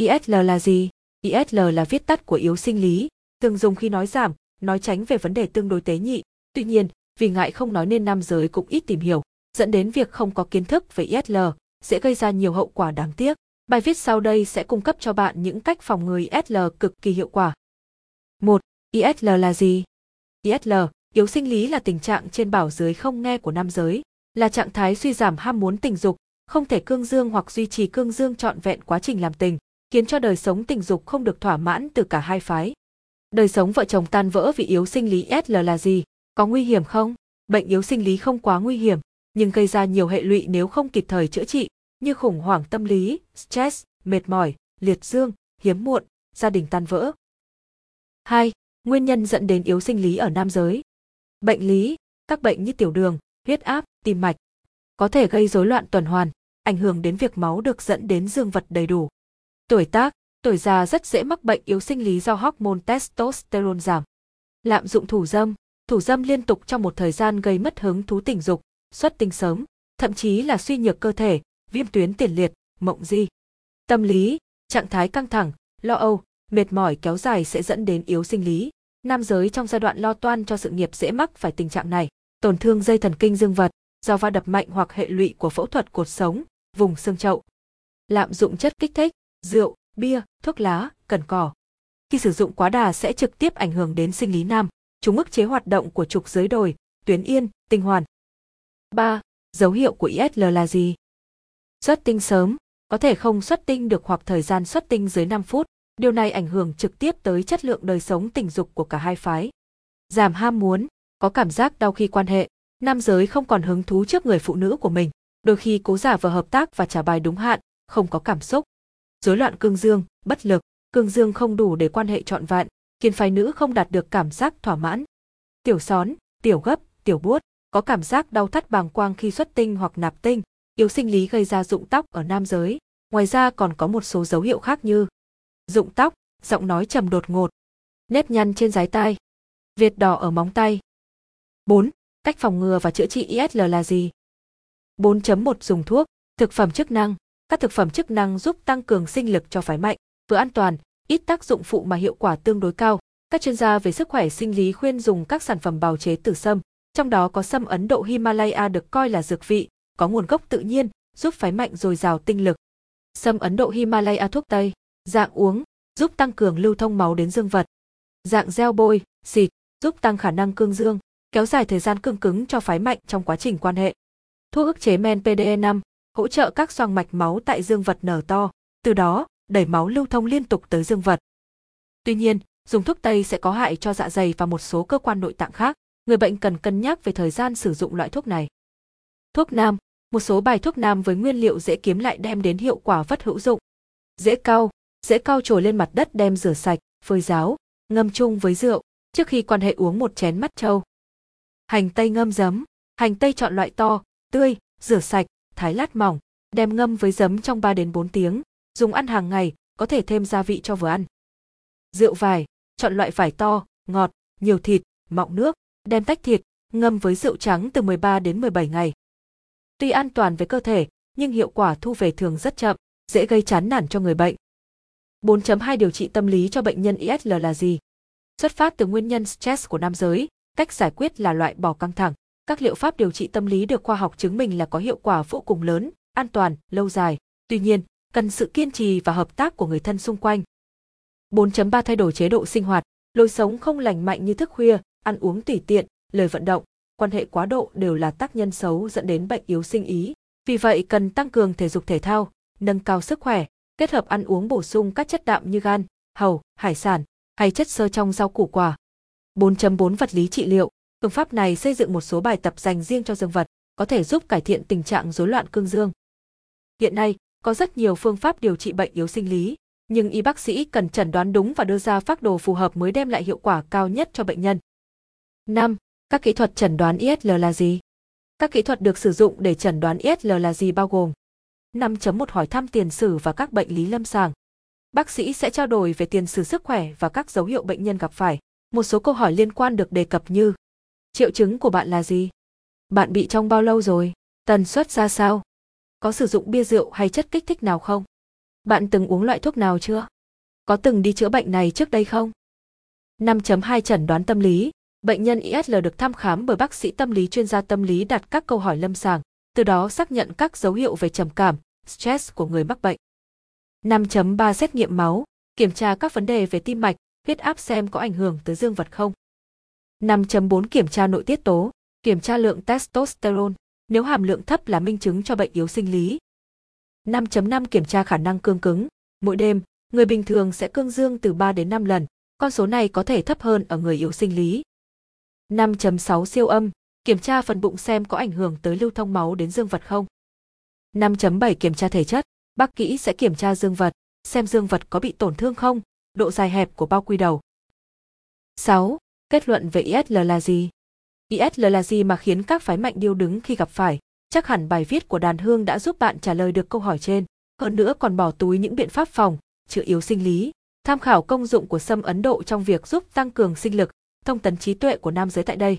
ISL là gì? ISL là viết tắt của yếu sinh lý, thường dùng khi nói giảm, nói tránh về vấn đề tương đối tế nhị. Tuy nhiên, vì ngại không nói nên nam giới cũng ít tìm hiểu, dẫn đến việc không có kiến thức về ISL, sẽ gây ra nhiều hậu quả đáng tiếc. Bài viết sau đây sẽ cung cấp cho bạn những cách phòng ngừa ISL cực kỳ hiệu quả. 1. ISL là gì? ISL, yếu sinh lý là tình trạng trên bảo dưới không nghe của nam giới, là trạng thái suy giảm ham muốn tình dục, không thể cương dương hoặc duy trì cương dương trọn vẹn quá trình làm tình, khiến cho đời sống tình dục không được thỏa mãn từ cả hai phái. Đời sống vợ chồng tan vỡ vì yếu sinh lý SL là gì? Có nguy hiểm không? Bệnh yếu sinh lý không quá nguy hiểm, nhưng gây ra nhiều hệ lụy nếu không kịp thời chữa trị, như khủng hoảng tâm lý, stress, mệt mỏi, liệt dương, hiếm muộn, gia đình tan vỡ. 2. Nguyên nhân dẫn đến yếu sinh lý ở nam giới. Bệnh lý, các bệnh như tiểu đường, huyết áp, tim mạch có thể gây rối loạn tuần hoàn, ảnh hưởng đến việc máu được dẫn đến dương vật đầy đủ. Tuổi tác, tuổi già rất dễ mắc bệnh yếu sinh lý do hormone testosterone giảm. Lạm dụng thủ dâm, thủ dâm liên tục trong một thời gian gây mất hứng thú tình dục, xuất tinh sớm, thậm chí là suy nhược cơ thể, viêm tuyến tiền liệt, mộng di. Tâm lý, trạng thái căng thẳng, lo âu, mệt mỏi kéo dài sẽ dẫn đến yếu sinh lý. Nam giới trong giai đoạn lo toan cho sự nghiệp dễ mắc phải tình trạng này, tổn thương dây thần kinh dương vật, do va đập mạnh hoặc hệ lụy của phẫu thuật cột sống, vùng xương chậu. Lạm dụng chất kích thích, rượu, bia, thuốc lá, cần cỏ. Khi sử dụng quá đà sẽ trực tiếp ảnh hưởng đến sinh lý nam, chúng ức chế hoạt động của trục dưới đồi, tuyến yên, tinh hoàn. 3. Dấu hiệu của ISL là gì? Xuất tinh sớm, có thể không xuất tinh được hoặc thời gian xuất tinh dưới 5 phút, điều này ảnh hưởng trực tiếp tới chất lượng đời sống tình dục của cả hai phái. Giảm ham muốn, có cảm giác đau khi quan hệ, nam giới không còn hứng thú trước người phụ nữ của mình, đôi khi cố giả vờ hợp tác và trả bài đúng hạn, không có cảm xúc. Rối loạn cương dương, bất lực, cương dương không đủ để quan hệ trọn vẹn, khiến phái nữ không đạt được cảm giác thỏa mãn. Tiểu són, tiểu gấp, tiểu buốt, có cảm giác đau thắt bàng quang khi xuất tinh hoặc nạp tinh, yếu sinh lý gây ra rụng tóc ở nam giới. Ngoài ra còn có một số dấu hiệu khác như rụng tóc, giọng nói trầm đột ngột, nếp nhăn trên dái tai, việt đỏ ở móng tay. 4. Cách phòng ngừa và chữa trị ISL là gì? 4.1 Dùng thuốc, thực phẩm chức năng. Các thực phẩm chức năng giúp tăng cường sinh lực cho phái mạnh, vừa an toàn, ít tác dụng phụ mà hiệu quả tương đối cao. Các chuyên gia về sức khỏe sinh lý khuyên dùng các sản phẩm bào chế từ sâm, trong đó có sâm Ấn Độ Himalaya được coi là dược vị, có nguồn gốc tự nhiên, giúp phái mạnh dồi dào tinh lực. Sâm Ấn Độ Himalaya thuốc tây, dạng uống, giúp tăng cường lưu thông máu đến dương vật. Dạng gel bôi, xịt, giúp tăng khả năng cương dương, kéo dài thời gian cương cứng cho phái mạnh trong quá trình quan hệ. Thuốc ức chế men PDE5 hỗ trợ các xoang mạch máu tại dương vật nở to, từ đó đẩy máu lưu thông liên tục tới dương vật. Tuy nhiên, dùng thuốc tây sẽ có hại cho dạ dày và một số cơ quan nội tạng khác, người bệnh cần cân nhắc về thời gian sử dụng loại thuốc này. Thuốc nam, một số bài thuốc nam với nguyên liệu dễ kiếm lại đem đến hiệu quả vất hữu dụng. Dễ cau, dễ cau trồi lên mặt đất đem rửa sạch, phơi ráo, ngâm chung với rượu, trước khi quan hệ uống một chén mắt trâu. Hành tây ngâm giấm, hành tây chọn loại to, tươi, rửa sạch, thái lát mỏng, đem ngâm với giấm trong 3 đến 4 tiếng, dùng ăn hàng ngày, có thể thêm gia vị cho vừa ăn. Rượu vải, chọn loại vải to, ngọt, nhiều thịt, mọng nước, đem tách thịt, ngâm với rượu trắng từ 13 đến 17 ngày. Tuy an toàn với cơ thể, nhưng hiệu quả thu về thường rất chậm, dễ gây chán nản cho người bệnh. 4.2 Điều trị tâm lý cho bệnh nhân ISL là gì? Xuất phát từ nguyên nhân stress của nam giới, cách giải quyết là loại bỏ căng thẳng. Các liệu pháp điều trị tâm lý được khoa học chứng minh là có hiệu quả vô cùng lớn, an toàn, lâu dài. Tuy nhiên, cần sự kiên trì và hợp tác của người thân xung quanh. 4.3 Thay đổi chế độ sinh hoạt, lối sống không lành mạnh như thức khuya, ăn uống tùy tiện, lời vận động, quan hệ quá độ đều là tác nhân xấu dẫn đến bệnh yếu sinh ý. Vì vậy cần tăng cường thể dục thể thao, nâng cao sức khỏe, kết hợp ăn uống bổ sung các chất đạm như gan, hầu, hải sản hay chất xơ trong rau củ quả. 4.4 Vật lý trị liệu Phương pháp này xây dựng một số bài tập dành riêng cho dương vật, có thể giúp cải thiện tình trạng rối loạn cương dương. Hiện nay, có rất nhiều phương pháp điều trị bệnh yếu sinh lý, nhưng y bác sĩ cần chẩn đoán đúng và đưa ra phác đồ phù hợp mới đem lại hiệu quả cao nhất cho bệnh nhân. 5. Các kỹ thuật chẩn đoán ISL là gì? Các kỹ thuật được sử dụng để chẩn đoán ISL là gì bao gồm 5.1 hỏi thăm tiền sử và các bệnh lý lâm sàng. Bác sĩ sẽ trao đổi về tiền sử sức khỏe và các dấu hiệu bệnh nhân gặp phải. Một số câu hỏi liên quan được đề cập như Triệu chứng của bạn là gì? Bạn bị trong bao lâu rồi? Tần suất ra sao? Có sử dụng bia rượu hay chất kích thích nào không? Bạn từng uống loại thuốc nào chưa? Có từng đi chữa bệnh này trước đây không? 5.2 chẩn đoán tâm lý. Bệnh nhân ISL được thăm khám bởi bác sĩ tâm lý chuyên gia tâm lý đặt các câu hỏi lâm sàng, từ đó xác nhận các dấu hiệu về trầm cảm, stress của người mắc bệnh. 5.3 xét nghiệm máu, kiểm tra các vấn đề về tim mạch, huyết áp xem có ảnh hưởng tới dương vật không. 5.4 kiểm tra nội tiết tố, kiểm tra lượng testosterone, nếu hàm lượng thấp là minh chứng cho bệnh yếu sinh lý. 5.5 kiểm tra khả năng cương cứng, mỗi đêm, người bình thường sẽ cương dương từ 3 đến 5 lần, con số này có thể thấp hơn ở người yếu sinh lý. 5.6 siêu âm, kiểm tra phần bụng xem có ảnh hưởng tới lưu thông máu đến dương vật không. 5.7 kiểm tra thể chất, bác kỹ sẽ kiểm tra dương vật, xem dương vật có bị tổn thương không, độ dài hẹp của bao quy đầu. 6. Kết luận về ISL là gì? ISL là gì mà khiến các phái mạnh điêu đứng khi gặp phải? Chắc hẳn bài viết của Đàn Hương đã giúp bạn trả lời được câu hỏi trên. Hơn nữa còn bỏ túi những biện pháp phòng, chữa yếu sinh lý, tham khảo công dụng của sâm Ấn Độ trong việc giúp tăng cường sinh lực, thông tấn trí tuệ của nam giới tại đây.